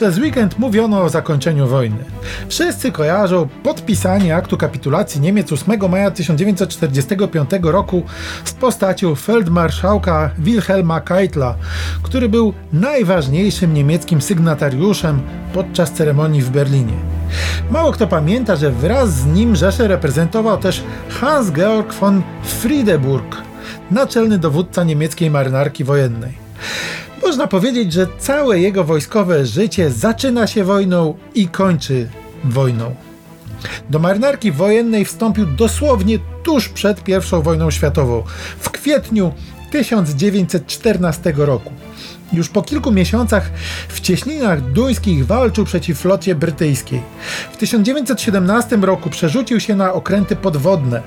Przez weekend mówiono o zakończeniu wojny. Wszyscy kojarzą podpisanie aktu kapitulacji Niemiec 8 maja 1945 roku z postacią feldmarszałka Wilhelma Keitla, który był najważniejszym niemieckim sygnatariuszem podczas ceremonii w Berlinie. Mało kto pamięta, że wraz z nim Rzeszę reprezentował też Hans-Georg von Friedeburg, naczelny dowódca niemieckiej marynarki wojennej. Można powiedzieć, że całe jego wojskowe życie zaczyna się wojną i kończy wojną. Do marynarki wojennej wstąpił dosłownie tuż przed I wojną światową, w kwietniu 1914 roku. Już po kilku miesiącach w cieśninach duńskich walczył przeciw flocie brytyjskiej. W 1917 roku przerzucił się na okręty podwodne.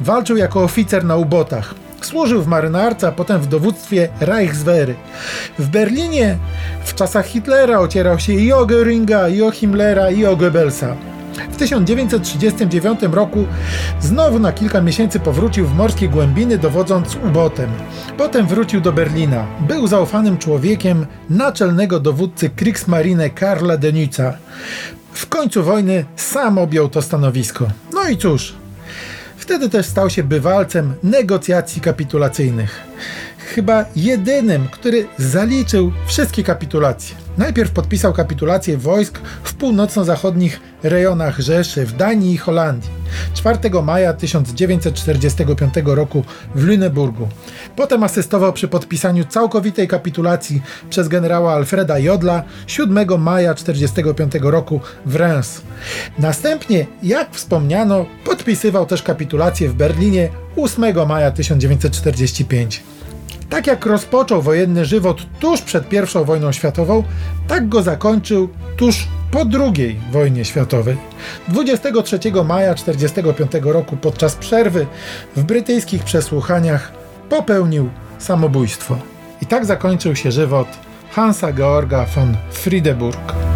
Walczył jako oficer na ubotach. Służył w marynarce, a potem w dowództwie Reichswehry. W Berlinie w czasach Hitlera ocierał się i o Göringa, i o Himmlera, i o Goebbelsa. W 1939 roku znowu na kilka miesięcy powrócił w morskie głębiny, dowodząc ubotem. Potem wrócił do Berlina. Był zaufanym człowiekiem naczelnego dowódcy Kriegsmarine Karla Denica. W końcu wojny sam objął to stanowisko. No i cóż, Wtedy też stał się bywalcem negocjacji kapitulacyjnych. Chyba jedynym, który zaliczył wszystkie kapitulacje. Najpierw podpisał kapitulację wojsk w północno-zachodnich rejonach Rzeszy, w Danii i Holandii 4 maja 1945 roku w Lüneburgu. Potem asystował przy podpisaniu całkowitej kapitulacji przez generała Alfreda Jodla 7 maja 1945 roku w Reims. Następnie, jak wspomniano, podpisywał też kapitulację w Berlinie 8 maja 1945. Tak jak rozpoczął wojenny żywot tuż przed I wojną światową, tak go zakończył tuż po II wojnie światowej. 23 maja 1945 roku podczas przerwy w brytyjskich przesłuchaniach popełnił samobójstwo. I tak zakończył się żywot Hansa Georga von Friedeburg.